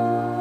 Lord.